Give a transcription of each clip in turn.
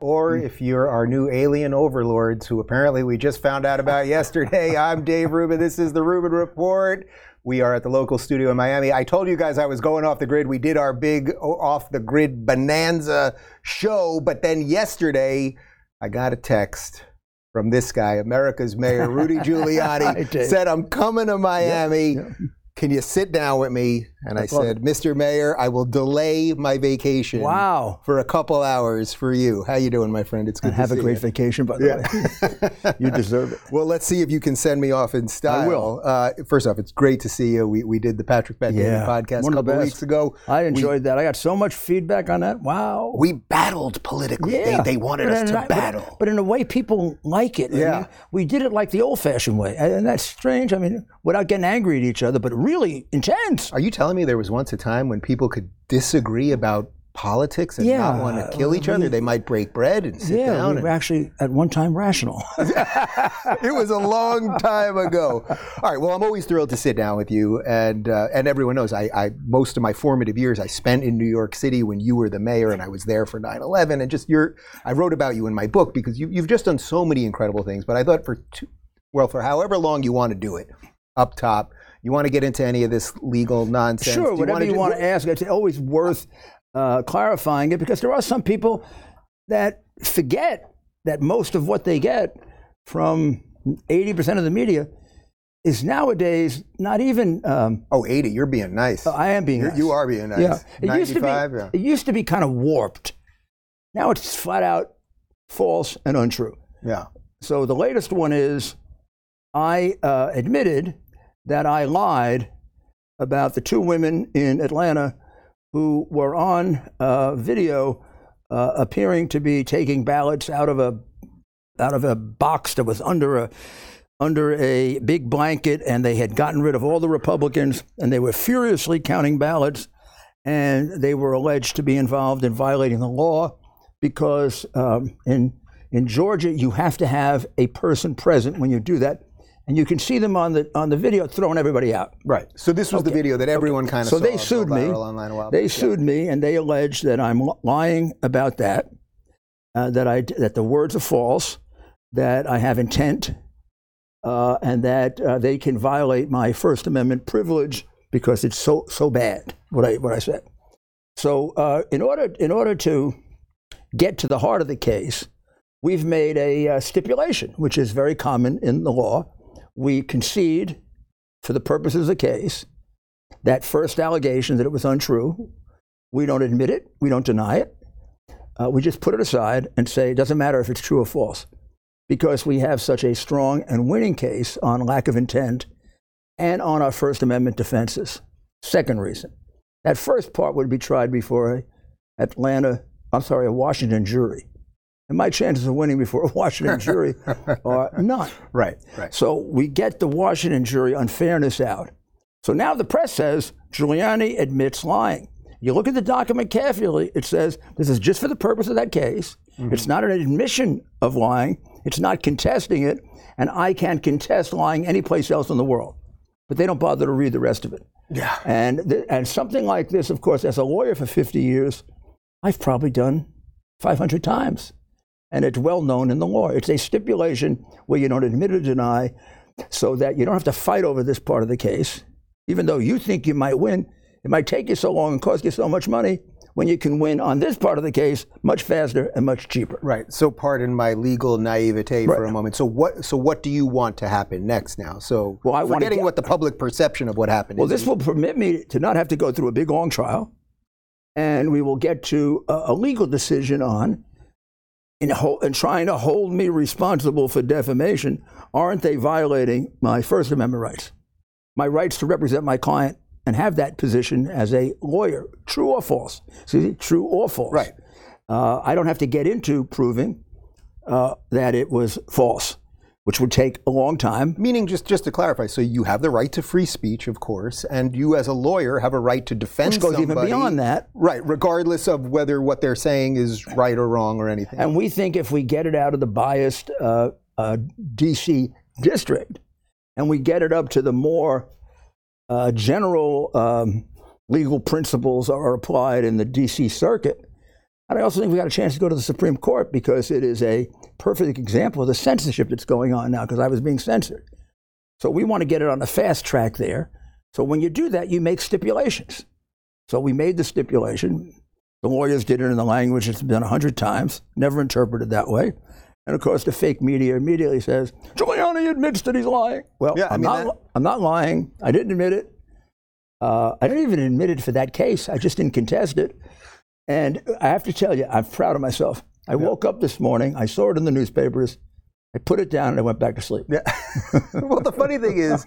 Or if you're our new alien overlords, who apparently we just found out about yesterday, I'm Dave Rubin. This is the Rubin Report. We are at the local studio in Miami. I told you guys I was going off the grid. We did our big off the grid bonanza show, but then yesterday I got a text from this guy, America's mayor, Rudy Giuliani, said, I'm coming to Miami. Yep, yep. Can you sit down with me? And I said, Mr. Mayor, I will delay my vacation Wow. for a couple hours for you. How you doing, my friend? It's good And to have a great you. vacation, by the way. you deserve it. Well, let's see if you can send me off in style. I will. Uh, first off, it's great to see you. We, we did the Patrick Bet Yeah, podcast one a couple weeks ago. I enjoyed that. I got so much feedback on that. Wow. We battled politically. Yeah. They, they wanted But us to but- battle. But, in a way people like it. I Yeah. mean, we did it like the old fashioned way. And that's strange. I mean, without getting angry at each other, but really intense. Are you telling me there was once a time when people could disagree about politics and Yeah, not want to kill each other? They might break bread and sit Yeah, down. we and- were actually at one time rational. it was a long time ago. All right. Well, I'm always thrilled to sit down with you, and uh, and everyone knows I, I most of my formative years I spent in New York City when you were the mayor, and I was there for 9/11. And just your, I wrote about you in my book because you, you've just done so many incredible things. But I thought for two, well, for however long you want to do it, up top, you want to get into any of this legal nonsense. Sure, Do whatever you ju- want to ask. It's always worth uh, clarifying it because there are some people that forget that most of what they get from 80% of the media is nowadays not even. Um, Oh, 80. You're being nice. I am being. You're, nice. you are being nice. Yeah, it used to be. yeah. It used to be kind of warped. Now it's flat out false and untrue. Yeah. So the latest one is I uh, admitted that I lied about the two women in Atlanta who were on uh, video uh, appearing to be taking ballots out of a out of a box that was under a under a big blanket and they had gotten rid of all the Republicans and they were furiously counting ballots and they were alleged to be involved in violating the law because um, in in Georgia you have to have a person present when you do that and you can see them on the on the video throwing everybody out. Right. So this was the video that everyone kind of So they sued me. They back. sued me and they alleged that I'm lying about that, uh, that I that the words are false, that I have intent, uh, and that uh, they can violate my First Amendment privilege because it's so so bad what I what I said. So uh, in order in order to get to the heart of the case, we've made a uh, stipulation, which is very common in the law. We concede, for the purposes of the case, that first allegation that it was untrue. We don't admit it. We don't deny it. Uh, we just put it aside and say it doesn't matter if it's true or false, because we have such a strong and winning case on lack of intent and on our First Amendment defenses. Second reason, that first part would be tried before a Atlanta, I'm sorry, a Washington jury. And my chances of winning before a Washington jury are none. Right. Right. So we get the Washington jury unfairness out. So now the press says Giuliani admits lying. You look at the document carefully, it says this is just for the purpose of that case. Mm-hmm. It's not an admission of lying, it's not contesting it, and I can't contest lying anyplace else in the world. But they don't bother to read the rest of it. Yeah. And, th- and something like this, of course, as a lawyer for 50 years, I've probably done 500 times. And it's well known in the law. It's a stipulation where you don't admit or deny so that you don't have to fight over this part of the case. Even though you think you might win, it might take you so long and cost you so much money when you can win on this part of the case much faster and much cheaper. Right. So pardon my legal naivete for a moment. So what so what do you want to happen next now? So Well, I forgetting get- what the public perception of what happened Well, is. this will permit me to not have to go through a big long trial, and we will get to a, a legal decision on in, ho- in trying to hold me responsible for defamation. Aren't they violating my First Amendment rights? My rights to represent my client and have that position as a lawyer, true or false? See, true or false? Right. Uh, I don't have to get into proving uh, that it was false, which would take a long time. Meaning, just just to clarify, so you have the right to free speech, of course, and you as a lawyer have a right to defend Which goes even beyond that. right? Regardless of whether what they're saying is right or wrong or anything. And we think if we get it out of the biased uh, uh, DC district and we get it up to the more uh, general um, legal principles are applied in the D.C. Circuit. And I also think we got a chance to go to the Supreme Court because it is a perfect example of the censorship that's going on now because I was being censored. So we want to get it on a fast track there. So when you do that, you make stipulations. So we made the stipulation. The lawyers did it in the language that's been a hundred times, never interpreted that way. And of course, the fake media immediately says, Giuliani admits that he's lying. Well, Yeah, I I'm, mean, not, that- I'm not lying. I didn't admit it. Uh, I didn't even admit it for that case. I just didn't contest it. And I have to tell you, I'm proud of myself. I woke up this morning, I saw it in the newspapers, I put it down, and I went back to sleep. Yeah. well, the funny thing is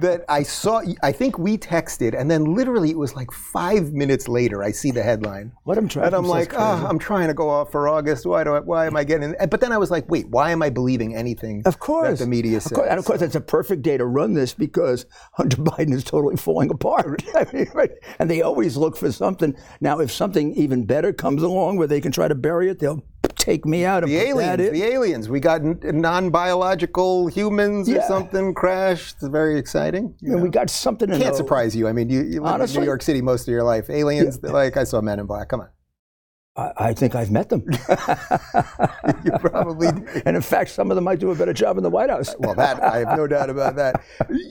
that I saw, I think we texted, and then literally it was like five minutes later, I see the headline. What I'm trying And I'm like, oh. I'm trying to go off for August. Why do I, why am I getting? But then I was like, wait, why am I believing anything Of course. that the media Of says? course, and of course, it's a perfect day to run this because Hunter Biden is totally falling apart. I mean, right? And they always look for something. Now, if something even better comes along where they can try to bury it, they'll take me out and the aliens, that the aliens. We got non-biological humans or something crashed. It's very exciting. You and we got something Can't surprise you. I mean, you, you live in New York City most of your life. Aliens, like I saw Men in Black. Come on, I, think I've met them. you probably. did. and in fact, some of them might do a better job in the White House. Well, that I have no doubt about that.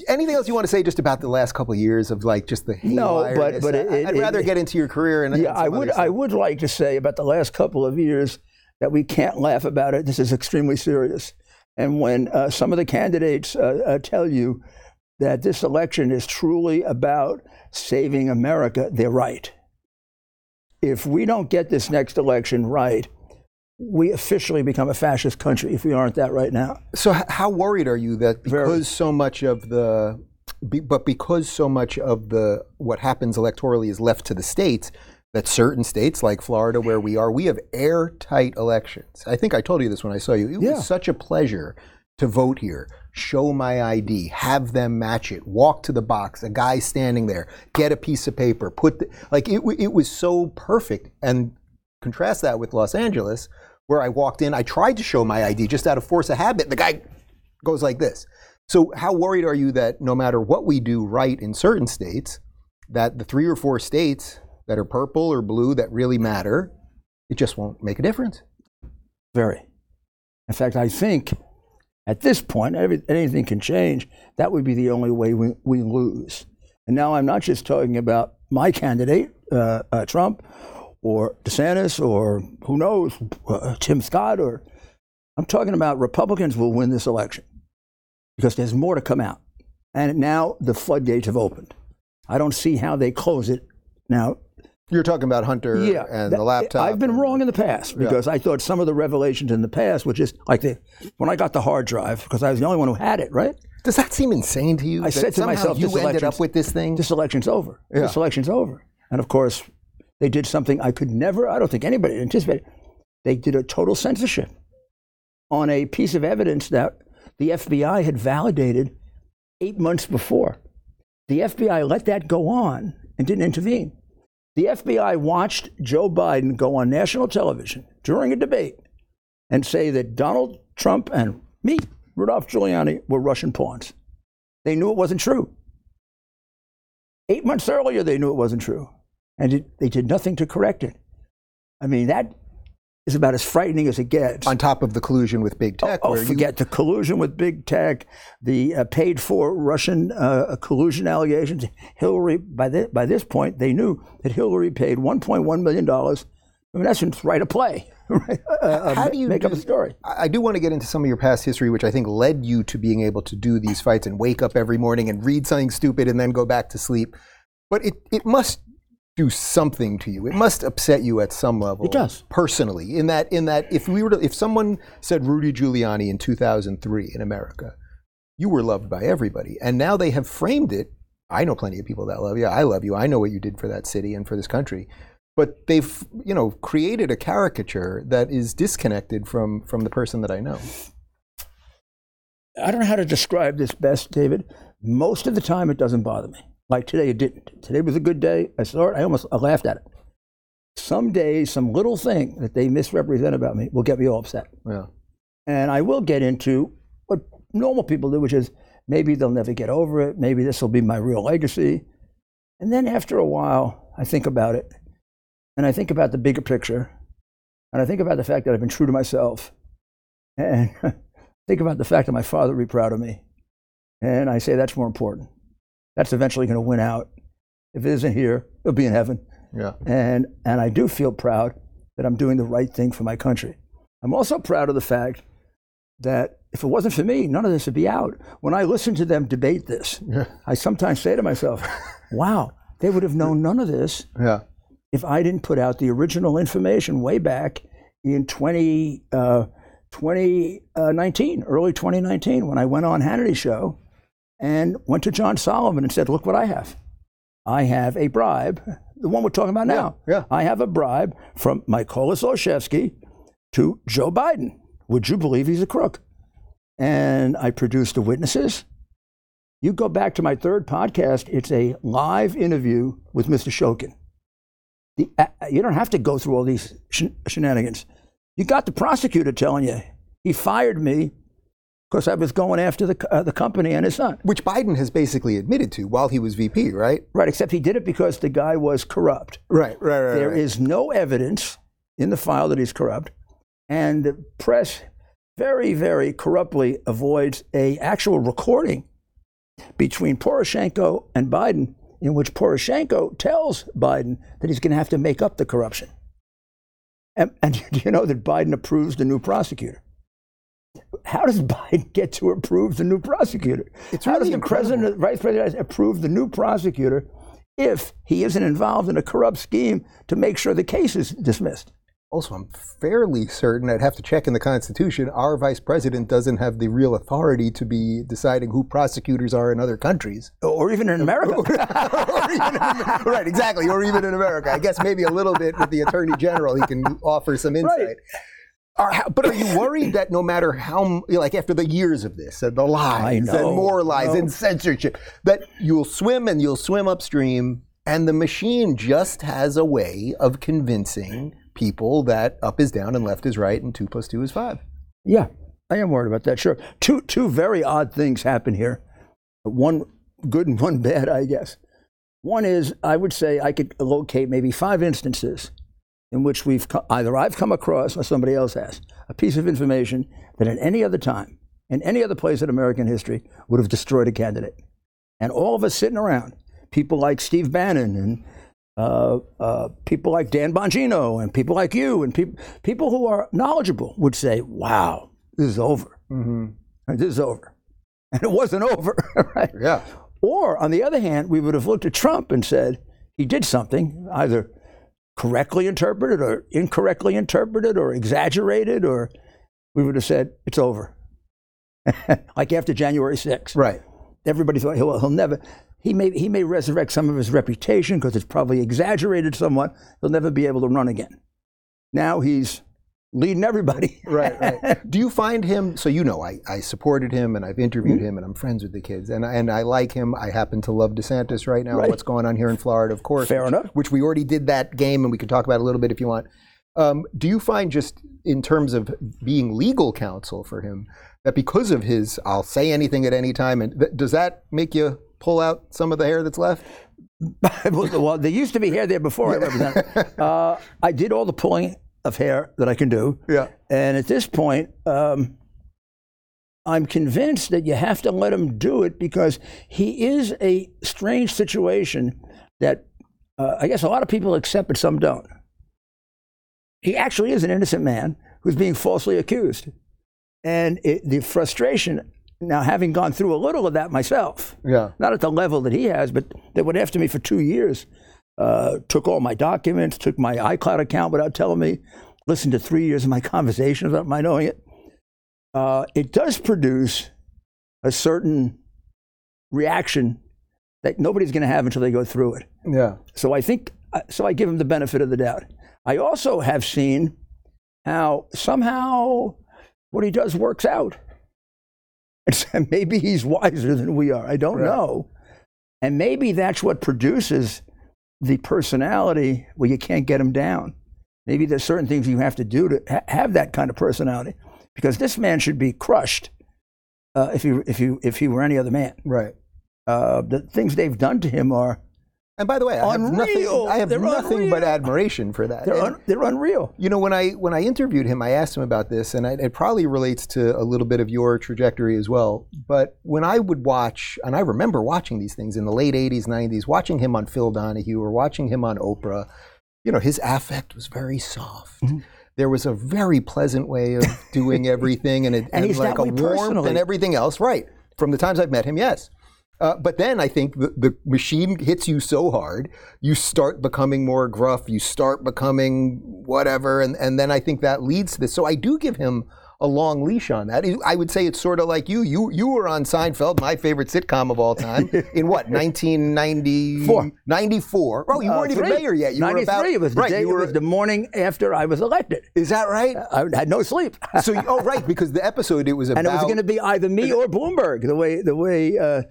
Anything else you want to say just about the last couple of years of like just the No, but- but it- I'd it- rather it- get into your career and and Yeah, I would. I would like to say about the last couple of years that we can't laugh about it. This is extremely serious. And when uh, some of the candidates uh, uh, tell you that this election is truly about saving America, they're right. If we don't get this next election right, we officially become a fascist country. If we aren't that right now, So, h- how worried are you that because Very. so much of the, but because so much of the what happens electorally is left to the states, that certain states like Florida, where we are, we have airtight elections. I think I told you this when I saw you. It Yeah. was such a pleasure to vote here. Show my ID, have them match it, walk to the box, a guy standing there, get a piece of paper, put the, like it. It was so perfect, and contrast that with Los Angeles, where I walked in. I tried to show my ID just out of force of habit. The guy goes like this. So, how worried are you that no matter what we do right in certain states, that the three or four states that are purple or blue that really matter, it just won't make a difference? very. In fact, I think at this point, every, anything can change. That would be the only way we, we lose. And now I'm not just talking about my candidate, uh, uh, Trump, or DeSantis, or who knows, uh, Tim Scott, or I'm talking about Republicans will win this election because there's more to come out. And now the floodgates have opened. I don't see how they close it. Now, You're talking about Hunter yeah, and that- the laptop. I've been and- wrong in the past because I thought some of the revelations in the past were just like the when I got the hard drive because I was the only one who had it. Right, Does that seem insane to you? I said to myself, you this ended up with this thing. this election's over. Yeah. This election's over. And of course, they did something I could never. I don't think anybody anticipated. They did a total censorship on a piece of evidence that the FBI had validated eight months before. The FBI let that go on and didn't intervene. The FBI watched Joe Biden go on national television during a debate and say that Donald Trump and me, Rudolph Giuliani, were Russian pawns. They knew it wasn't true. Eight months earlier, they knew it wasn't true, and it, they did nothing to correct it. I mean, that is about as frightening as it gets. on top of the collusion with big tech, Oh, where you- forget the collusion with big tech, the uh, paid-for Russian uh, collusion allegations. Hillary, by this, by this point, they knew that Hillary paid 1.1 million dollars. In essence, write a play, right? Uh, How do you make up a story? I I do want to get into some of your past history, which I think led you to being able to do these fights and wake up every morning and read something stupid and then go back to sleep. But it, it must do something to you. It must upset you at some level. It does. personally. In that, in that, if we were to, if someone said Rudy Giuliani in 2003 in America, you were loved by everybody, and now they have framed it. I know plenty of people that love you. I love you. I know what you did for that city and for this country. But they've, you know, created a caricature that is disconnected from from the person that I know. I don't know how to describe this best, David. Most of the time, it doesn't bother me. Like today, it didn't. Today was a good day. I saw it. I almost I laughed at it. Some days, some little thing that they misrepresent about me will get me all upset. Yeah. And I will get into what normal people do, which is Maybe they'll never get over it. Maybe this will be my real legacy. And then after a while, I think about it. And I think about the bigger picture. And I think about the fact that I've been true to myself. And think about the fact that my father would be proud of me. And I say that's more important. That's eventually going to win out. If it isn't here, it'll be in heaven. Yeah. And, and I do feel proud that I'm doing the right thing for my country. I'm also proud of the fact that if it wasn't for me, none of this would be out. When I listen to them debate this, Yeah. I sometimes say to myself, wow, they would have known none of this Yeah. if I didn't put out the original information way back in 20, uh, 2019, early 2019, when I went on Hannity's show and went to John Solomon and said, look what I have. I have a bribe, the one we're talking about now. yeah. I have a bribe from Mykola Zlochevsky to Joe Biden. Would you believe he's a crook? And I produced the witnesses. You go back to my third podcast, it's a live interview with Mr. Shokin. The, uh, you don't have to go through all these shen- shenanigans. You got the prosecutor telling you he fired me because I was going after the, uh, the company and his son. Which Biden has basically admitted to while he was VP, right? Right, except he did it because the guy was corrupt. Right, right, right. There right. is no evidence in the file that he's corrupt, and the press very, very corruptly avoids a actual recording between Poroshenko and Biden, in which Poroshenko tells Biden that he's going to have to make up the corruption. And, and do you know that Biden approves the new prosecutor? How does Biden get to approve the new prosecutor? It's How does the incredible. president, vice president, approve the new prosecutor if he isn't involved in a corrupt scheme to make sure the case is dismissed? Also, I'm fairly certain, I'd have to check in the Constitution, our vice president doesn't have the real authority to be deciding who prosecutors are in other countries. Or even in America. Or even in- right, exactly. Or even in America. I guess maybe a little bit with the attorney general, he can offer some insight. Right. Are, but are you worried that no matter how, like after the years of this, and the lies, know, and more lies, and censorship, that you'll swim and you'll swim upstream, and the machine just has a way of convincing people that up is down and left is right, and two plus two is five. Yeah, I am worried about that. Sure. Two two very odd things happen here. One good and one bad, I guess. One is I would say I could locate maybe five instances in which we've either I've come across or somebody else has a piece of information that at any other time, in any other place in American history, would have destroyed a candidate. And all of us sitting around, people like Steve Bannon and uh, uh, people like Dan Bongino and people like you and people people who are knowledgeable would say, "Wow, this is over. Mm-hmm. This is over," and it wasn't over, right? Yeah. Or on the other hand, we would have looked at Trump and said he did something either correctly interpreted or incorrectly interpreted or exaggerated, or we would have said it's over. like after January 6th Right. everybody thought he'll, he'll never he may he may resurrect some of his reputation because it's probably exaggerated somewhat he'll never be able to run again now he's leading everybody Right, right. Do you find him? So you know, I, I supported him and I've interviewed him and I'm friends with the kids and and I like him. I happen to love DeSantis right now. Right. What's going on here in Florida, of course. Fair which, enough. Which we already did that game and we could talk about a little bit if you want. Um, do you find just in terms of being legal counsel for him that because of his I'll say anything at any time and th- does that make you pull out some of the hair that's left? well there used to be hair there before i represented uh, i did all the pulling of hair that i can do Yeah. and at this point um, i'm convinced that you have to let him do it because he is a strange situation that uh, i guess a lot of people accept but some don't he actually is an innocent man who's being falsely accused. And it, the frustration, now having gone through a little of that myself, Yeah. not at the level that he has, but that went after me for two years, uh, took all my documents, took my iCloud account without telling me, listened to three years of my conversations without my knowing it. Uh, it does produce a certain reaction that nobody's going to have until they go through it. Yeah. So I think, uh, so I give him the benefit of the doubt. I also have seen how somehow what he does works out. And maybe he's wiser than we are. I don't Right. know. And maybe that's what produces the personality well, you can't get him down. Maybe there's certain things you have to do to ha- have that kind of personality. Because this man should be crushed uh, if he if he if he were any other man. Right. Uh, the things they've done to him are And by the way, I have nothing. I have They're nothing but admiration for that. they're un, they're unreal. You know, when I when I interviewed him, I asked him about this, and I, it probably relates to a little bit of your trajectory as well. But when I would watch, and I remember watching these things in the late '80s, '90s, watching him on Phil Donahue or watching him on Oprah, you know, his affect was very soft. Mhm. There was a very pleasant way of doing everything, and, it, And he's like a warmth personally. and everything else. Right from the times I've met him, yes. Uh, but then I think the, the machine hits you so hard, you start becoming more gruff, you start becoming whatever, and, and then I think that leads to this. So I do give him a long leash on that. I would say it's sort of like you. You you were on Seinfeld, my favorite sitcom of all time, in what 1994? Four. 94. Oh, you Uh, weren't even mayor yet. You 93. were about it was the right. day. you It were, was the morning after I was elected. is that right? I had no sleep. So you- oh right, because the episode it was about and it was going to be either me or Bloomberg. The way the way uh,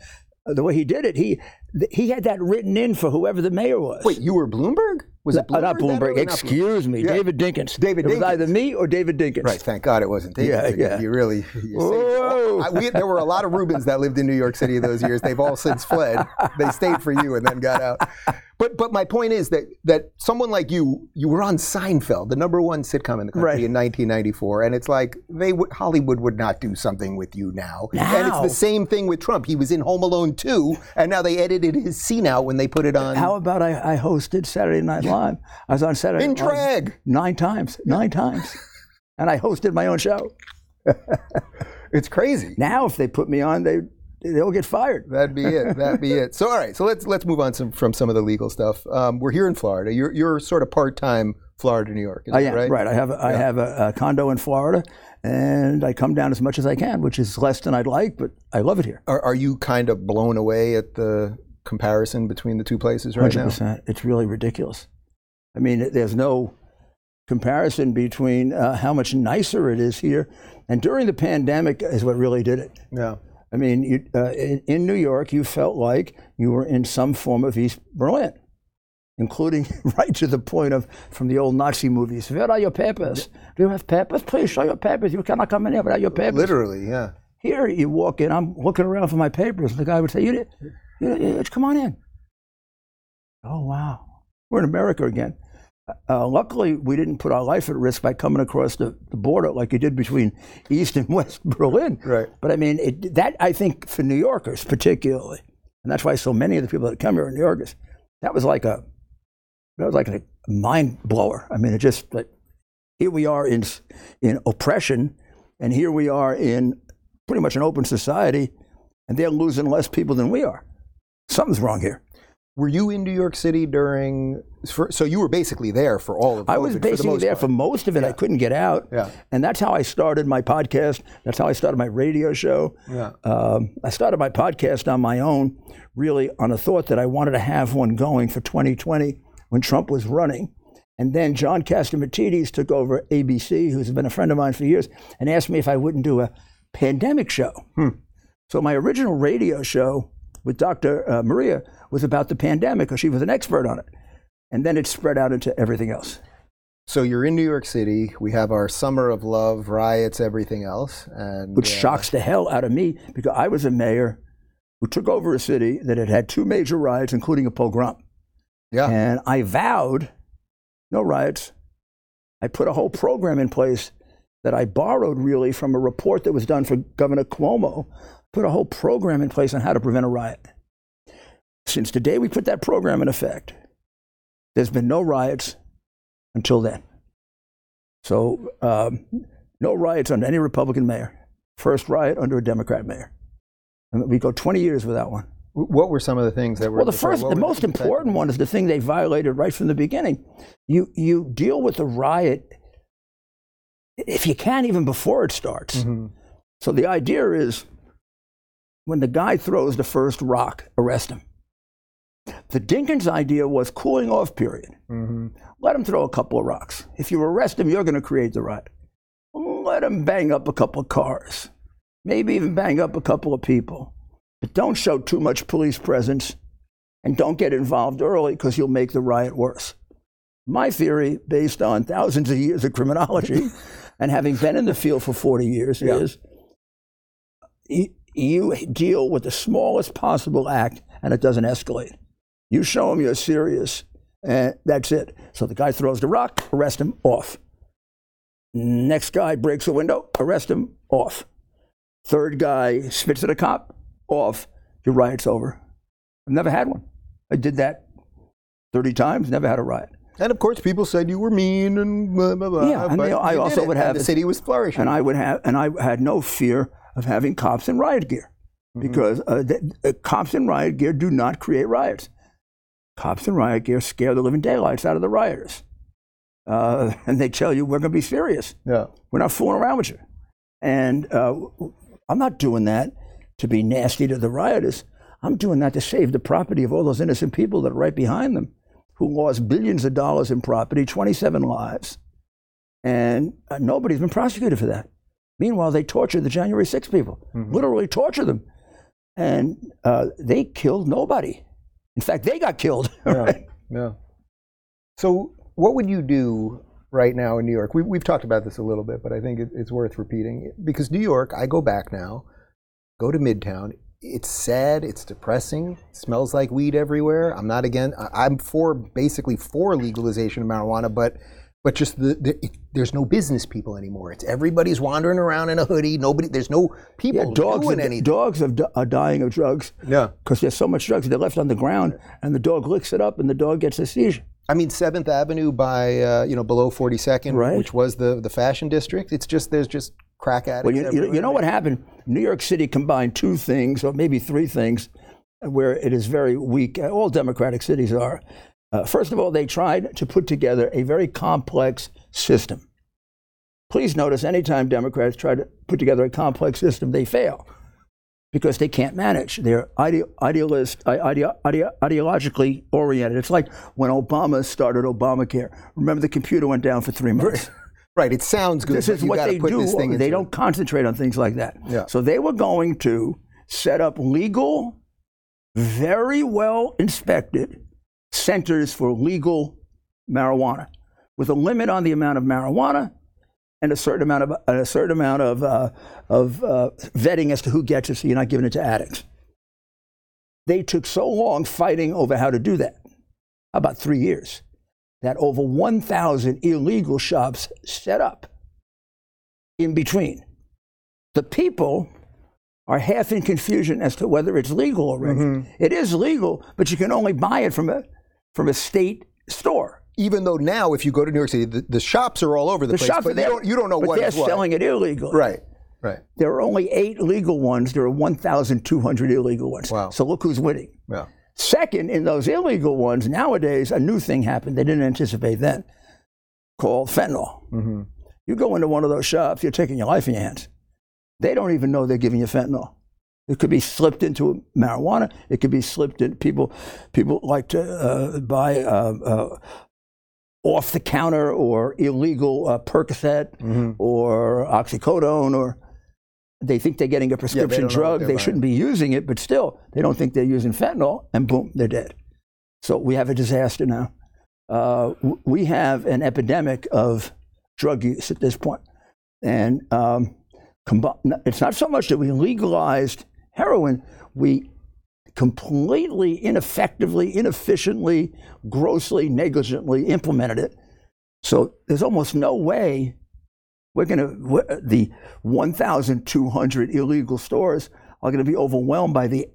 the way he did it, he th- he had that written in for whoever the mayor was. wait. You were Bloomberg? Was it Uh, Bloomberg? not then, or Bloomberg. not Excuse me, Yeah. David Dinkins. David It was Dinkins. either me or David Dinkins. Right, thank God it wasn't David. Yeah, again. yeah. You really. You Whoa. I, we, there were a lot of Rubins that lived in New York City those years. They've all since fled. They stayed for you and then got out. But but my point is that that someone like you, you were on Seinfeld, the number one sitcom in the country Right. in 1994, and it's like they would, Hollywood would not do something with you now. now. And it's the same thing with Trump. He was in Home Alone 2, and now they edited his scene out when they put it on How about I, I hosted Saturday Night Live? I was on Saturday in Night Live drag. nine times, nine times, and I hosted my own show. It's crazy. Now, if they put me on, they they'll get fired. That'd be it. That'd be it. So all right. So let's let's move on some, from some of the legal stuff. Um, we're here in Florida. You're you're sort of part time Florida, New York. I am right? right. I have a, I have a, a condo in Florida, and I come down as much as I can, which is less than I'd like, but I love it here. Are, are you kind of blown away at the comparison between the two places right Hundred now? It's really ridiculous. I mean, there's no comparison between uh, how much nicer it is here, and during the pandemic is what really did it. Yeah. I mean, you, uh, in, in New York, you felt like you were in some form of East Berlin, including right to the point of from the old Nazi movies. Where are your papers? Do you have papers? Please show your papers. You cannot come in here without your papers. Literally, yeah. Here, you walk in. I'm looking around for my papers. The guy would say, "You, did- you, you come on in." Oh wow, we're in America again. Uh, luckily, we didn't put our life at risk by coming across the, the border like you did between East and West Berlin. Right. But I mean, it, that I think for New Yorkers particularly, and that's why so many of the people that come here are New Yorkers. That was like a, that was like a mind blower. I mean, it just like here we are in in oppression, and here we are in pretty much an open society, and they're losing less people than we are. Something's wrong here. Were you in New York City during? For, so you were basically there for all of. I was for the basically there part. for most of it. I couldn't get out. Yeah. And that's how I started my podcast. That's how I started my radio show. Yeah. Um, I started my podcast on my own, really on a thought that I wanted to have one going for 2020 when Trump was running. And then John Catsimatidis took over ABC, who's been a friend of mine for years, and asked me if I wouldn't do a pandemic show. So my original radio show with Dr. Uh, Maria was about the pandemic because she was an expert on it. And then it spread out into everything else. So you're in New York City. We have our summer of love, riots, everything else, and which uh, shocks the hell out of me because I was a mayor who took over a city that had had two major riots, including a pogrom. Yeah. And I vowed no riots. I put a whole program in place that I borrowed really from a report that was done for Governor Cuomo. Put a whole program in place on how to prevent a riot. Since the day we put that program in effect, there's been no riots until then. So, um, no riots under any Republican mayor. First riot under a Democrat mayor. And we go 20 years without one. What were some of the things that were? Well, the first, the most important one is the thing they violated right from the beginning. You you deal with the riot if you can, even before it starts. Mhm. So the idea is, when the guy throws the first rock, arrest him. The Dinkins idea was cooling off period. Mhm. Let him throw a couple of rocks. If you arrest him, you're going to create the riot. Let him bang up a couple of cars, maybe even bang up a couple of people. But don't show too much police presence and don't get involved early because you'll make the riot worse. My theory, based on thousands of years of criminology and having been in the field for 40 years, Yeah. is you deal with the smallest possible act and it doesn't escalate. You show them you're serious, and that's it. So the guy throws the rock, arrest him, off. Next guy breaks a window, arrest him, off. Third guy spits at a cop, off. Your riot's over. I've never had one. I did that 30 times, never had a riot. And of course, people said you were mean and blah blah blah. Yeah, and they- I also it, would have the city was flourishing. and I would have, and I had no fear of having cops in riot gear, because uh, th- uh, cops in riot gear do not create riots. Cops in riot gear scare the living daylights out of the rioters, uh, and they tell you we're going to be serious. yeah. We're not fooling around with you. And uh, I'm not doing that to be nasty to the rioters. I'm doing that to save the property of all those innocent people that are right behind them, who lost billions of dollars in property, 27 lives, and uh, nobody's been prosecuted for that. Meanwhile, they tortured the January 6 people, literally tortured them, and uh, they killed nobody. In fact, they got killed. Yeah. yeah. So, what would you do right now in New York? We, we've talked about this a little bit, but I think it, it's worth repeating because New York, I go back now, go to Midtown. It's sad. It's depressing. smells like weed everywhere. I'm not again. I'm for basically for legalization of marijuana, but but just the, the it, there's no business people anymore. It's everybody's wandering around in a hoodie. Nobody. There's no people Yeah, dogs, doing are, anything. dogs are, are dying of drugs yeah. because there's so much drugs they're left on the ground, and the dog licks it up, and the dog gets a seizure. I mean, Seventh Avenue by uh, you know below Forty Second, Right. which was the the fashion district. It's just there's just crack addicts. Well, you, you, everywhere. you know what happened? New York City combined two things, or maybe three things, where it is very weak. All democratic cities are. Uh, first of all, they tried to put together a very complex system. Please notice anytime Democrats try to put together a complex system, they fail because they can't manage. They're ide- idealist, i- ide- ide- ideologically oriented. It's like when Obama started Obamacare. Remember, the computer went down for three months. Right. It sounds good. This is what they do. They don't concentrate on things like that. Yeah. So they were going to set up legal, very well inspected centers for legal marijuana with a limit on the amount of marijuana and a certain amount of a certain amount of uh, of uh, vetting as to who gets it, so you're not giving it to addicts. They took so long fighting over how to do that, about three years, that over 1,000 illegal shops set up in between. The people are half in confusion as to whether it's legal already. Mm-hmm. It is legal, but you can only buy it from a from a state store. Even though now, if you go to New York City, the, the shops are all over the, The place, shops but there, don't you don't know but what they're is what. selling it illegally. Right. Right. There are only eight legal ones. There are 1,200 illegal ones. Wow. So look who's winning. Yeah. Second, in those illegal ones, nowadays a new thing happened they didn't anticipate then, called fentanyl. Mm-hmm. You go into one of those shops, you're taking your life in your hands. They don't even know they're giving you fentanyl. It could be slipped into marijuana. It could be slipped in. People, people like to uh, buy uh, uh, off the counter or illegal uh, Percocet Mm-hmm. or oxycodone, or they think they're getting a prescription know what drug. they're buying. shouldn't be using it, but still, they don't think they're using fentanyl, and boom, they're dead. So we have a disaster now. Uh, w- we have an epidemic of drug use at this point. And um, it's not so much that we legalized heroin, we completely ineffectively, inefficiently, grossly, negligently implemented it. So there's almost no way we're going to, the 1,200 illegal stores are going to be overwhelmed by the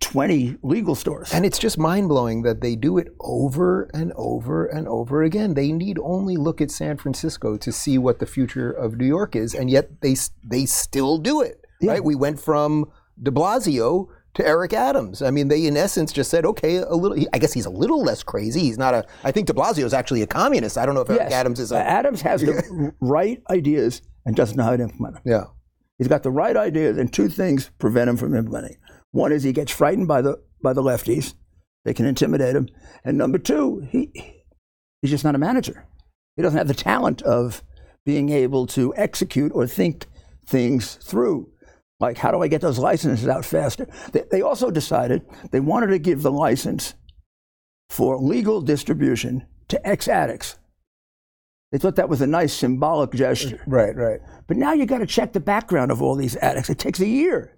20 legal stores. And it's just mind blowing that they do it over and over and over again. They need only look at San Francisco to see what the future of New York is, and yet they they still do it. Yeah. Right? We went from De Blasio to Eric Adams. I mean, they in essence just said, okay, a little. he- I guess he's a little less crazy. He's not a. I think De Blasio is actually a communist. I don't know if Eric Yes. Adams is a. Adams has the right ideas and doesn't know how to implement them. Yeah. He's got the right ideas, and two things prevent him from implementing. One is he gets frightened by the by the lefties; they can intimidate him. And number two, he he's just not a manager. He doesn't have the talent of being able to execute or think things through. Like, how do I get those licenses out faster? They, they also decided they wanted to give the license for legal distribution to ex addicts. They thought that was a nice symbolic gesture. Uh, right, right. But now you got to check the background of all these addicts. It takes a year.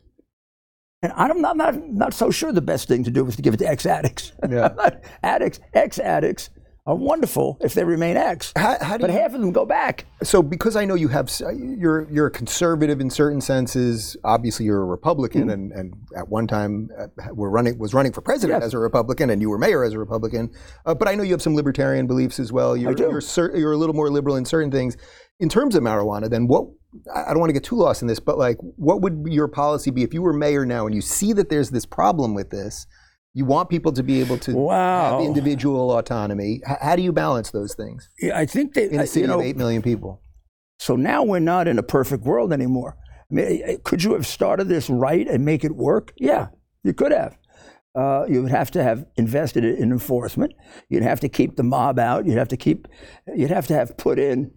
And I'm not, not, not so sure the best thing to do is to give it to ex addicts. Yeah. addicts, ex addicts are wonderful if they remain ex. How, how do But you, half of them go back. so because I know you have you're you're a conservative in certain senses. Obviously, you're a Republican, and, and at one time uh, were running was running for president Yes. as a Republican, and you were mayor as a Republican. Uh, but I know you have some libertarian beliefs as well. You're, do. You're, cer- you're a little more liberal in certain things. In terms of marijuana, then what? I I don't want to get too lost in this, but like, what would your policy be if you were mayor now and you see that there's this problem with this? You want people to be able to Wow. have individual autonomy. H- how do you balance those things Yeah, I think they, in a city you know, of eight million people? So now we're not in a perfect world anymore. I mean, eh, could you have started this right and make it work? Yeah, you could have. Uh, you would have to have invested in enforcement. You'd have to keep the mob out. You'd have to keep. You'd have to have put in.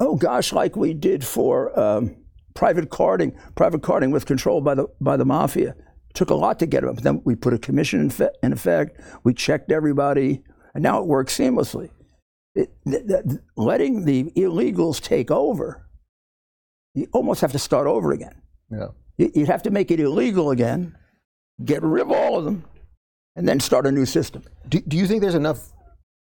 Oh gosh, like we did for um, private carting. Private carting was controlled by the by the mafia. Took a lot to get but then we put a commission in, fe- in effect. We checked everybody, and now it works seamlessly it, th- th- letting the illegals take over, you almost have to start over again. Yeah. You- You'd have to make it illegal again, get rid of all of them, and then start a new system. Do, do you think there's enough?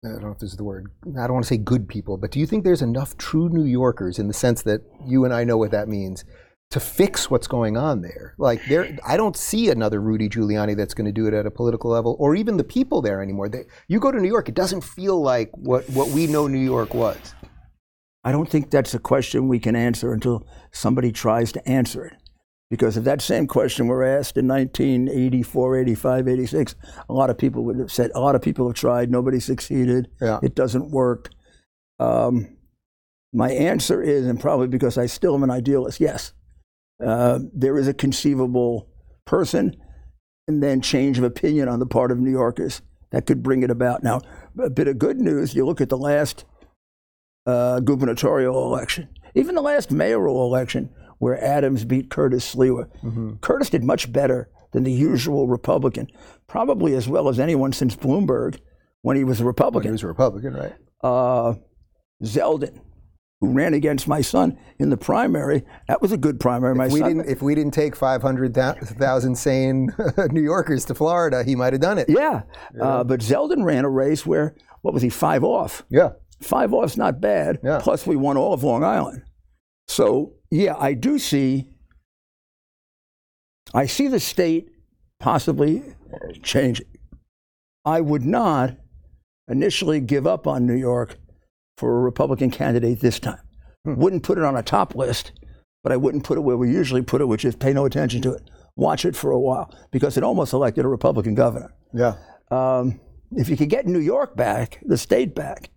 I don't know if this is the word. I don't want to say good people, but do you think there's enough true New Yorkers in the sense that you and I know what that means to fix what's going on there? Like there, I don't see another Rudy Giuliani that's going to do it at a political level, or even the people there anymore. They, you go to New York, it doesn't feel like what what we know New York was. I don't think that's a question we can answer until somebody tries to answer it. Because if that same question were asked in 1984, 85, 86, a lot of people would have said, a lot of people have tried, nobody succeeded, Yeah. it doesn't work. Um, my answer is, and probably because I still am an idealist, yes. Uh, there is a conceivable person and then change of opinion on the part of New Yorkers that could bring it about. Now, a bit of good news you look at the last uh, gubernatorial election, even the last mayoral election, where Adams beat Curtis Sliwa. Curtis did much better than the usual Republican, probably as well as anyone since Bloomberg when he was a When he was a Republican, right? Uh, Zeldin, who ran against my son in the primary, that was a good primary. My If we son, didn't, if we didn't take 500,000 sane New Yorkers to Florida, he might have done it. yeah, Uh, but Zeldin ran a race where what was he five off? Yeah. Five off's not bad. Yeah. Plus, we won all of Long Island. So, yeah, I do see. I see the state possibly changing. I would not initially give up on New York for a Republican candidate this time. Wouldn't put it on a top list, but I wouldn't put it where we usually put it, which is pay no attention to it. Watch it for a while because it almost elected a Republican governor. Yeah. Um, if you could get New York back, the state back,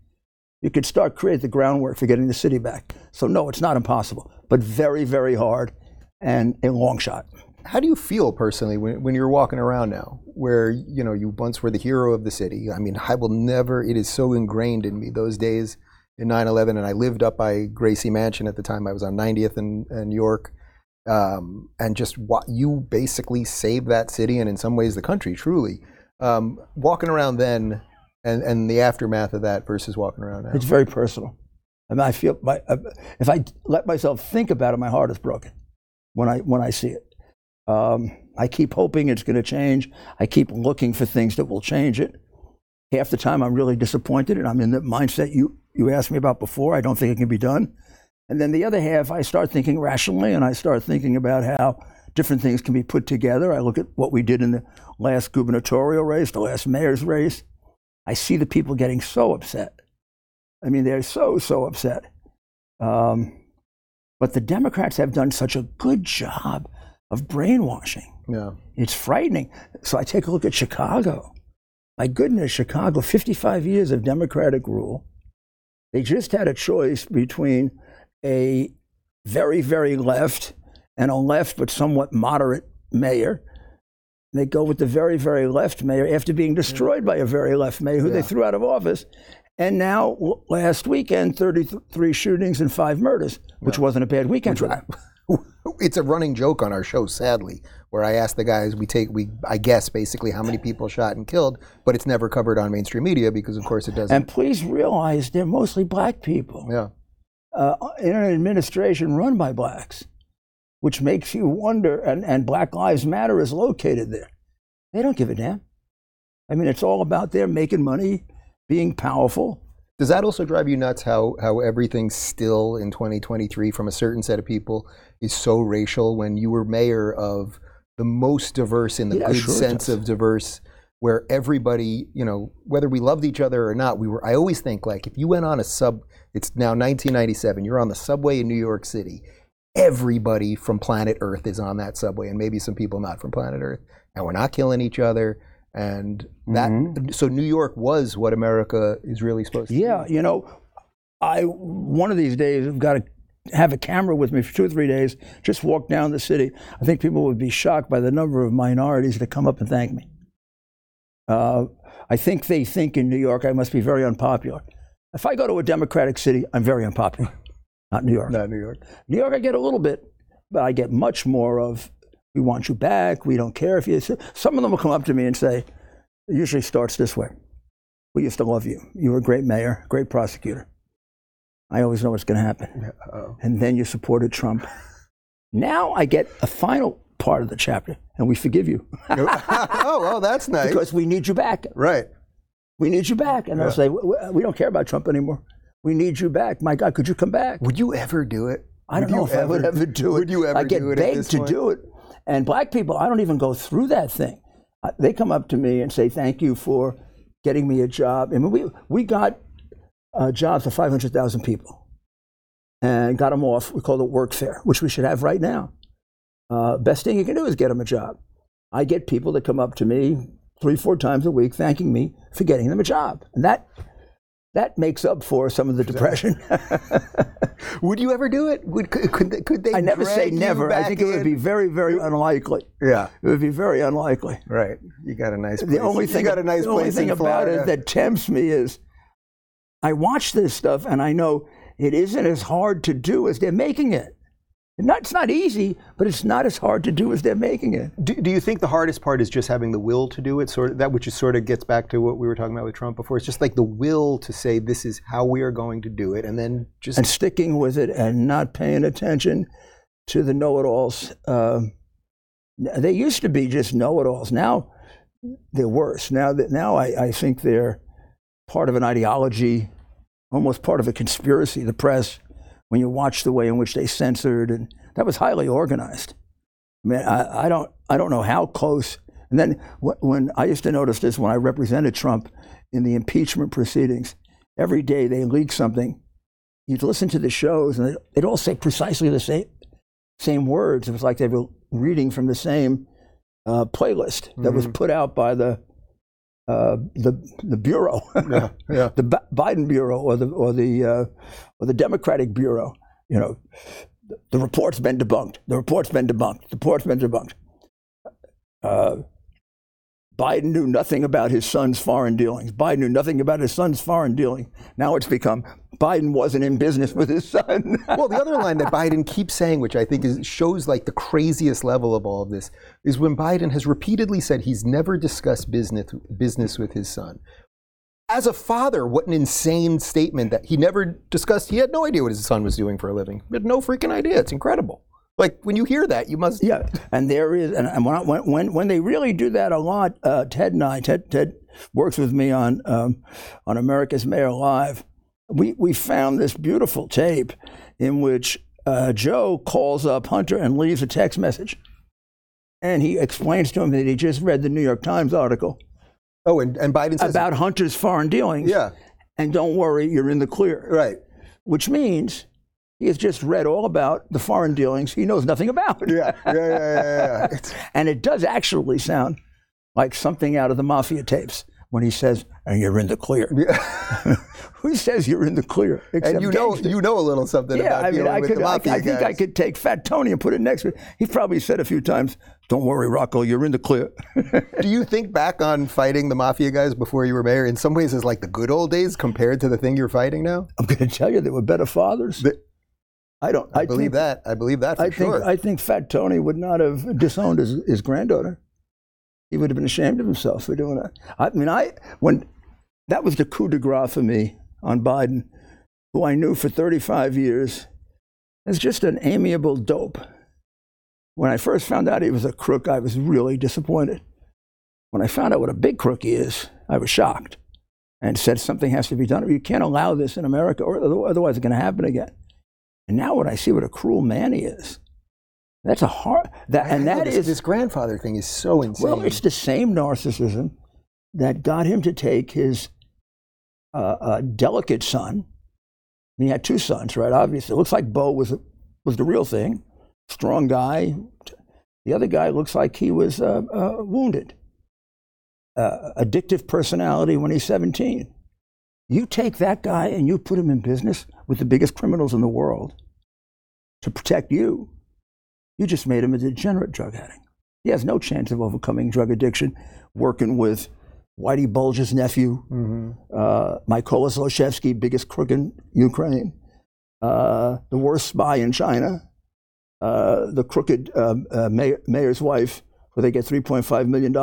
you could start create the groundwork for getting the city back. So no, it's not impossible, but very, very hard and a long shot. How do you feel personally when, when you're walking around now, where you know you once were the hero of the city? I mean, I will never. It is so ingrained in me those days in 9/11, and I lived up by Gracie Mansion at the time. I was on 90th and, and York, um, and just what you basically saved that city and in some ways the country. Truly, um, walking around then, and and the aftermath of that versus walking around now. It's very personal. I mean, I feel my, uh, if I let myself think about it, my heart is broken when I when I see it. Um, I keep hoping it's going to change. I keep looking for things that will change it. Half the time, I'm really disappointed, and I'm in the mindset you you asked me about before. I don't think it can be done. And then the other half, I start thinking rationally, and I start thinking about how different things can be put together. I look at what we did in the last gubernatorial race, the last mayor's race. I see the people getting so upset. I mean, they're so, so upset. Um, but the Democrats have done such a good job of brainwashing. yeah. It's frightening. So I take a look at Chicago. My goodness, Chicago, 55 years of Democratic rule. They just had a choice between a very, very left and a left but somewhat moderate mayor. They go with the very, very left mayor after being destroyed by a very left mayor who Yeah. they threw out of office. And now, last weekend, 33 shootings and five murders, which wasn't a bad weekend them. it's a running joke on our show, sadly, where I ask the guys, we take, we, I guess, basically how many people shot and killed, but it's never covered on mainstream media because, of course, it doesn't. And please realize they're mostly black people yeah. uh, in an administration run by blacks, which makes you wonder. And, and Black Lives Matter is located there. They don't give a damn. I mean, it's all about their making money, being powerful. Does that also drive you nuts how, how everything still in 2023 from a certain set of people is so racial when you were mayor of the most diverse in the Yeah, good sure sense of diverse where everybody, you know, whether we loved each other or not, we were I always think like if you went on a sub it's now 1997, you're on the subway in New York City, everybody from planet Earth is on that subway and maybe some people not from planet Earth. And we're not killing each other and that Mm-hmm. so New York was what America is really supposed to be. Yeah, you know, I one of these days I've got to have a camera with me for two or three days. Just walk down the city. I think people would be shocked by the number of minorities that come up and thank me. Uh, I think they think in New York I must be very unpopular. If I go to a Democratic city, I'm very unpopular. Not New York. Not New York. New York, I get a little bit, but I get much more of, we want you back, we don't care if you. Some of them will come up to me and say, it usually starts this way. We used to love you. You were a great mayor, great prosecutor. I always know what's going to happen. Uh-oh. And then you supported Trump. Now I get a final part of the chapter, and we forgive you oh, oh, well, that's nice. because we need you back. right. We need you back. And i'll say, "We- don't care about Trump anymore. We need you back. My God, could you come back? Would you ever do it? I don't Would know if I would ever do it. Would you ever I get do it at begged to point? do it. And black people, I don't even go through that thing. They come up to me and say, "Thank you for getting me a job." I mean, we we got uh, jobs for five hundred thousand people, and got them off. We call it workfare, which we should have right now. Uh, best thing you can do is get them a job. I get people that come up to me three, four times a week, thanking me for getting them a job, and that that makes up for some of the depression. Would you ever do it? Would could, could, they- could they? I never say never. I think it would be very, very unlikely. Yeah. It would be very unlikely. Right. You got a nice. Place. The only thing you got a nice the only thing in about Florida. it that tempts me is I watch this stuff and I know it isn't as hard to do as they're making it. Not, it's not easy, but it's not as hard to do as they're making it. Do, do you think the hardest part is just having the will to do it? Sort of that, which is sort of gets back to what we were talking about with Trump before. It's just like the will to say this is how we are going to do it, and then just And sticking with it and not paying attention to the know it alls. Um, they used to be just know it alls. Now they're worse. Now, that, now I, I think they're part of an ideology, almost part of a conspiracy, the press, when you watch the way in which they censored. And that was highly organized. I mean, I, I, don't, I don't know how close. And then when I used to notice this when I represented Trump in the impeachment proceedings, every day they leak something you'd listen to the shows and they'd, all say precisely the same same words. It was like they were reading from the same uh, playlist that was put out by the uh, the the bureau, yeah, yeah. the Bi- Biden bureau or the or the uh, or the Democratic bureau. You know, the, the report's been debunked. The report's been debunked. The report's been debunked. Uh, Biden knew nothing about his son's foreign dealings. Biden knew nothing about his son's foreign dealing. Now it's become Biden wasn't in business with his son. well, the other line that Biden keeps saying, which I think is, shows like the craziest level of all of this, is when Biden has repeatedly said he's never discussed business business with his son. As a father, what an insane statement that he never discussed. He had no idea what his son was doing for a living. He had no freaking idea. It's incredible. Like when you hear that, you must. yeah, and there is, and and when, I- when when when they really do that a lot, uh, Ted and I, Ted Ted works with me on um, on America's Mayor Live. We we found this beautiful tape in which uh, Joe calls up Hunter and leaves a text message, and he explains to him that he just read the New York Times article Oh, and, and Biden says about Hunter's foreign dealings. Yeah, and don't worry, you're in the clear. right. Which means he has just read all about the foreign dealings he knows nothing about. Yeah, yeah, yeah, yeah. yeah. And it does actually sound like something out of the mafia tapes when he says, and you're in the clear. Yeah. Who says you're in the clear? Except and you know, you know a little something yeah, about I mean, I, with could, the I, mafia I think I could take Fat Tony and put it next to it. He probably said a few times, don't worry, Rocco, you're in the clear. Do you think back on fighting the mafia guys before you were mayor in some ways as like the good old days compared to the thing you're fighting now? I'm going to tell you, they were better fathers. The- I don't. I, believe think, that. I believe that for I sure. Think, I think Fat Tony would not have disowned his, his granddaughter. He would have been ashamed of himself for doing that. I mean, I when that was the coup de grace for me on Biden, who I knew for 35 years as just an amiable dope. When I first found out he was a crook, I was really disappointed. When I found out what a big crook he is, I was shocked and said something has to be done. You can't allow this in America, or otherwise it's going to happen again. And now when I see what a cruel man he is, that's a hard that and that this, is this grandfather thing is so insane. Well, it's the same narcissism that got him to take his uh, uh, delicate son. he had two sons, right? Obviously, it looks like Beau was was the real thing, strong guy. The other guy looks like he was uh, uh wounded, uh, addictive personality when he's 17. You take that guy and you put him in business with the biggest criminals in the world to protect you. You just made him a degenerate drug addict. He has no chance of overcoming drug addiction working with Whitey Bulger's nephew, mm-hmm. uh, Mykola Zlochevsky, biggest crook in Ukraine, uh, the worst spy in China, uh, the crooked um, uh, mayor, mayor's wife, where they get $3.5 million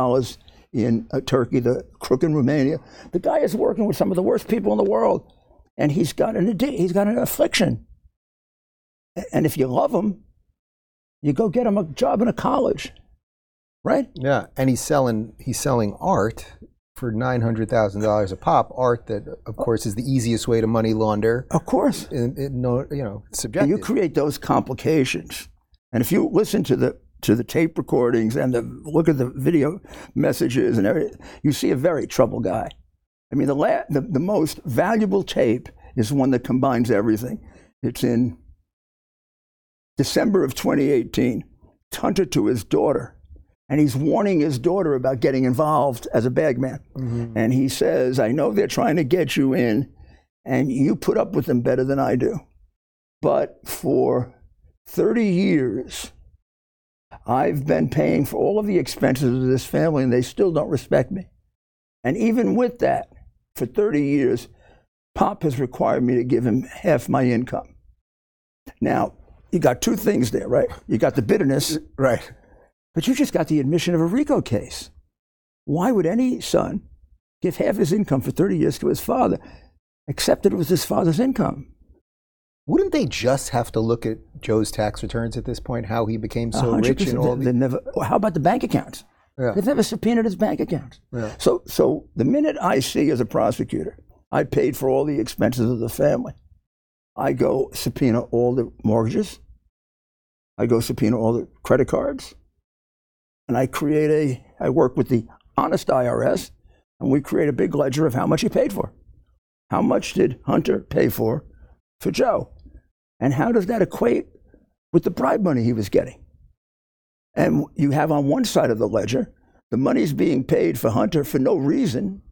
in uh, Turkey, the crook in Romania. The guy is working with some of the worst people in the world, and he's got an he's got an affliction. And if you love him, you go get him a job in a college, right? Yeah, and he's selling he's selling art for nine hundred thousand dollars a pop. Art that, of course, is the easiest way to money launder. Of course, and, and no, you know, subjective. And you create those complications, and if you listen to the to the tape recordings and the look at the video messages and everything, you see a very troubled guy. I mean, the, la- the, the most valuable tape is one that combines everything. It's in December of 2018. Hunter to his daughter, and he's warning his daughter about getting involved as a bagman. Mm-hmm. And he says, I know they're trying to get you in, and you put up with them better than I do. But for 30 years, I've been paying for all of the expenses of this family, and they still don't respect me. And even with that, for 30 years, Pop has required me to give him half my income. Now, you got two things there, right? You got the bitterness. Right. But you just got the admission of a RICO case. Why would any son give half his income for 30 years to his father, except that it was his father's income? Wouldn't they just have to look at Joe's tax returns at this point, how he became so rich and all? They never. How about the bank accounts? Yeah. They've never subpoenaed his bank accounts. Yeah. So, so the minute I see as a prosecutor, I paid for all the expenses of the family. I go subpoena all the mortgages. I go subpoena all the credit cards. And I create a, I work with the honest IRS, and we create a big ledger of how much he paid for. How much did Hunter pay for for Joe? And how does that equate with the bribe money he was getting? And you have on one side of the ledger, the money's being paid for Hunter for no reason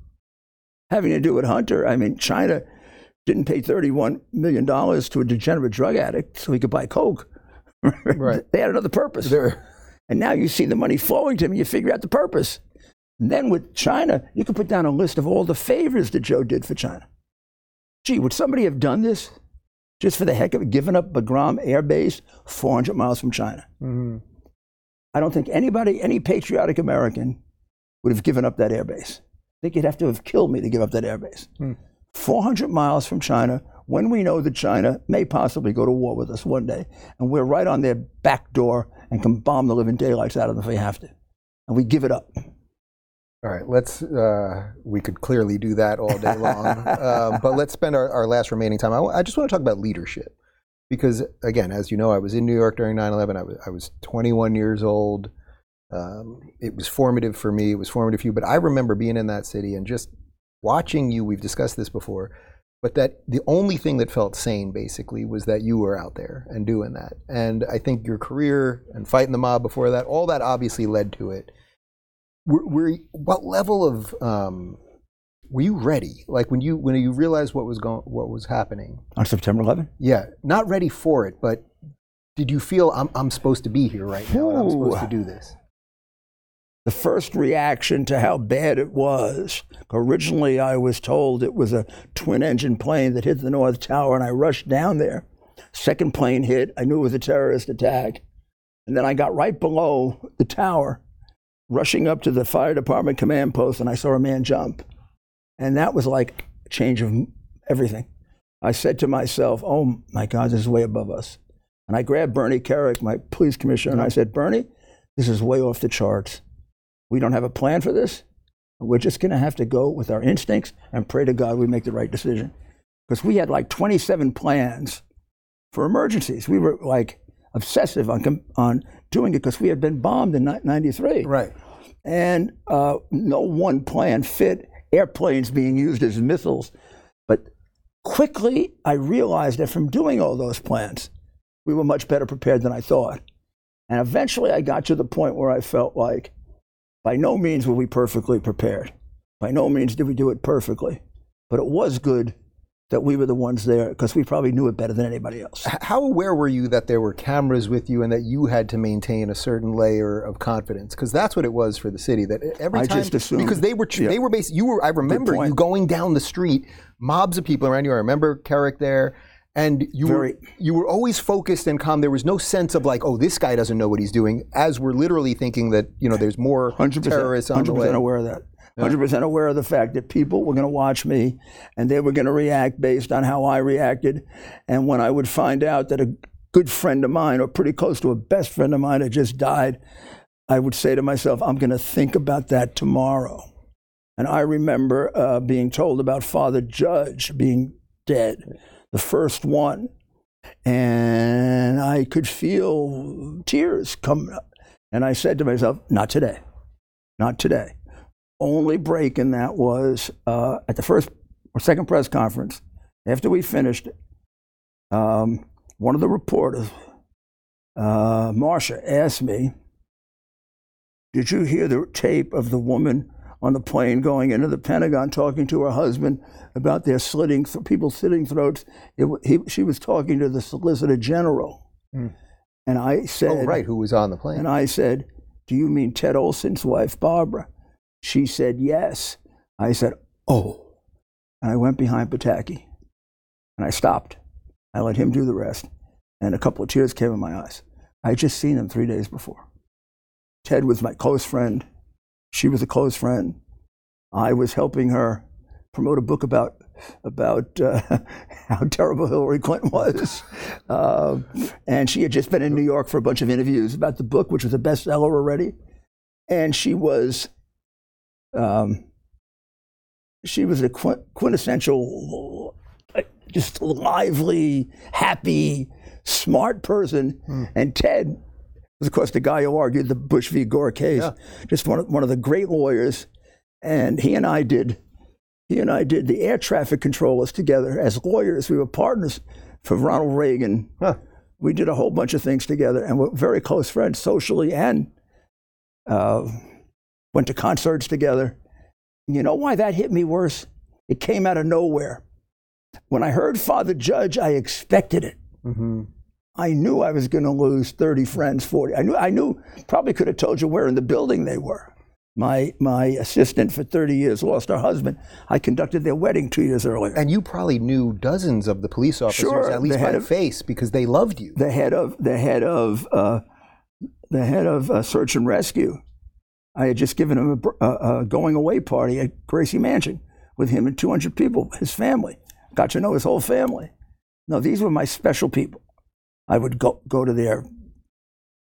having to do with Hunter. I mean, China didn't pay $31 million to a degenerate drug addict so he could buy Coke. right. They had another purpose. And now you see the money flowing to him, you figure out the purpose. And then with China, you can put down a list of all the favors that Joe did for China. Gee, would somebody have done this just for the heck of it, giving up Bagram Air Base 400 miles from China. Mm-hmm. I don't think anybody, any patriotic American, would have given up that air base. I think you'd have to have killed me to give up that air base. Mm. 400 miles from China, when we know that China may possibly go to war with us one day, and we're right on their back door and can bomb the living daylights out of them if we have to. And we give it up. All right, let's. Uh, we could clearly do that all day long, uh, but let's spend our, our last remaining time. I, I, just want to talk about leadership, because again, as you know, I was in New York during 9/11. I was I was 21 years old. Um, it was formative for me. It was formative for you. But I remember being in that city and just watching you. We've discussed this before, but that the only thing that felt sane basically was that you were out there and doing that. And I think your career and fighting the mob before that, all that obviously led to it were, were what level of um, were you ready? Like when you when you realized what was going what was happening on September 11th? Yeah, not ready for it, but did you feel I'm I'm supposed to be here right now? I'm supposed to do this. The first reaction to how bad it was. Originally, I was told it was a twin engine plane that hit the North Tower, and I rushed down there Second plane hit. I knew it was a terrorist attack. And then I got right below the tower, rushing up to the fire department command post, and I saw a man jump. And that was like a change of everything. I said to myself, oh my God, this is way above us. And I grabbed Bernie Kerik, my police commissioner, and I said, Bernie, this is way off the charts. We don't have a plan for this. We're just going to have to go with our instincts and pray to God we make the right decision. Because we had like 27 plans for emergencies. We were like obsessive on, on doing it because we had been bombed in ni- 93. Right. And uh, no one plan fit airplanes being used as missiles. But quickly, I realized that from doing all those plans, we were much better prepared than I thought. And eventually, I got to the point where I felt like by no means were we perfectly prepared. By no means did we do it perfectly. But it was good that we were the ones there because we probably knew it better than anybody else. How aware were you that there were cameras with you and that you had to maintain a certain layer of confidence? Because that's what it was for the city. That every I time, just assumed- because they were yeah. they were basically you were. I remember you going down the street, mobs of people around you. I remember Kerik there. And you Very- were you were always focused and calm. There was no sense of like, oh, this guy doesn't know what he's doing. As we're literally thinking that you know there's more 100%, terrorists on the 100% way. aware of that. 100% aware of the fact that people were going to watch me and they were going to react based on how I reacted. And when I would find out that a good friend of mine, or pretty close to a best friend of mine, had just died, I would say to myself, I'm going to think about that tomorrow. And I remember uh, being told about Father Judge being dead, the first one. And I could feel tears coming up. And I said to myself, not today, not today. Only break in that was uh, at the first or second press conference, after we finished, um, one of the reporters, uh, Marsha, asked me, Did you hear the tape of the woman on the plane going into the Pentagon talking to her husband about their slitting, people slitting throats? It, he, she was talking to the Solicitor General. Hmm. And I said, Oh, right. Who was on the plane? and I said, Do you mean Ted Olson's wife, Barbara? She said, Yes. I said, Oh. And I went behind Pataki and I stopped. I let him do the rest. And a couple of tears came in my eyes. I had just seen him three days before. Ted was my close friend. She was a close friend. I was helping her promote a book about about uh, how terrible Hillary Clinton was, uh, and she had just been in New York for a bunch of interviews about the book, which was a bestseller already, and she was. Um, she was a quin- quintessential, uh, just lively, happy, smart person. And Ted was, of course, the guy who argued the Bush v. Gore case. Yeah. Just one of, one of the great lawyers. And he and I did, he and I did the air traffic controllers together as lawyers. We were partners for Ronald Reagan. Huh. We did a whole bunch of things together, and we're very close friends socially, and uh, went to concerts together. You know why that hit me worse? It came out of nowhere. When I heard Father Judge, I expected it. hmm I knew I was going to lose 30 friends, 40. I knew, I knew, probably could have told you where in the building they were. My, my assistant for 30 years lost her husband. I conducted their wedding two years earlier. And you probably knew dozens of the police officers, Sure, at least by of- face, because they loved you. the head of the head of uh, the head of uh, search and rescue. I had just given him a, a, a going away party at Gracie Mansion with him and 200 people, his family. Got to know his whole family. No, these were my special people. I would go go to their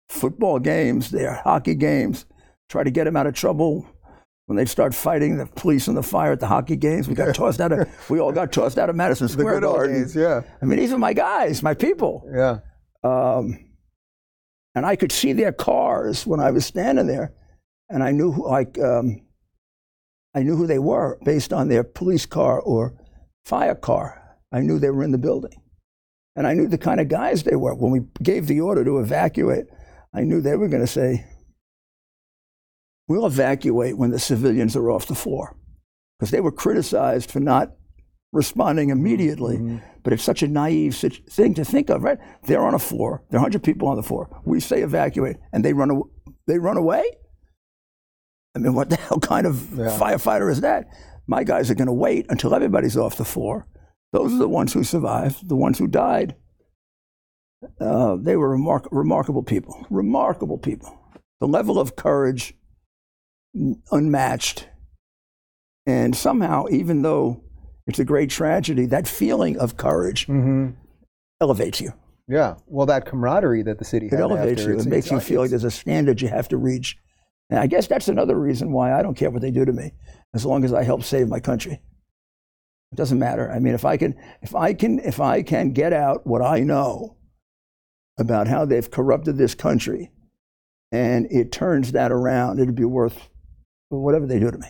football games, their hockey games, try to get them out of trouble. When they'd start fighting the police and the fire at the hockey games, we got tossed out of. We all got tossed out of Madison Square Garden. days, yeah. I mean, these are my guys, my people. Yeah. Um, and I could see their cars when I was standing there, and I knew who, like um, I knew who they were based on their police car or fire car. I knew they were in the building, and I knew the kind of guys they were. When we gave the order to evacuate, I knew they were going to say, "We'll evacuate when the civilians are off the floor," because they were criticized for not responding immediately. Mhm. But it's such a naive thing to think of, right? They're on a floor. There are 100 people on the floor. We say evacuate, and they run, they run away? I mean, what the hell kind of Yeah. firefighter is that? My guys are going to wait until everybody's off the floor. Those are the ones who survived, the ones who died. Uh, they were remark- remarkable people, remarkable people. The level of courage, unmatched. And somehow, even though it's a great tragedy, that feeling of courage Mm-hmm. elevates you. Yeah. Well, that camaraderie that the city It had elevates you. It makes you feel like there's a standard you have to reach. And I guess that's another reason why I don't care what they do to me, as long as I help save my country. It doesn't matter. I mean, if I can, if I can, if I can get out what I know about how they've corrupted this country, and it turns that around, it'd be worth whatever they do to me.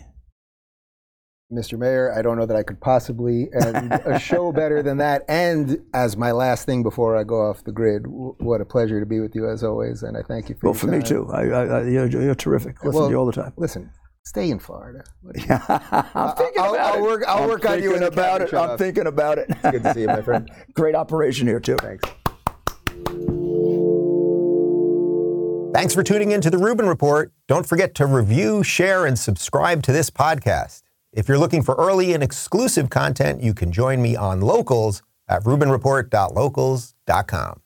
Mr. Mayor, I don't know that I could possibly end a show better than that. And as my last thing before I go off the grid, w- what a pleasure to be with you as always. And I thank you for Well, your for me too. I, I, I, you're, you're terrific. Listen Well, to you all the time. Listen, stay in Florida. I'm thinking I'll- about I'll it. work- I'll I'm work on you in thinking the about cabinet it. I'm thinking about it. It's Good to see you, my friend. Great operation here too. Thanks. Thanks for tuning in to the Rubin Report. Don't forget to review, share, and subscribe to this podcast. If you're looking for early and exclusive content, you can join me on Locals at rubinreport.locals.com.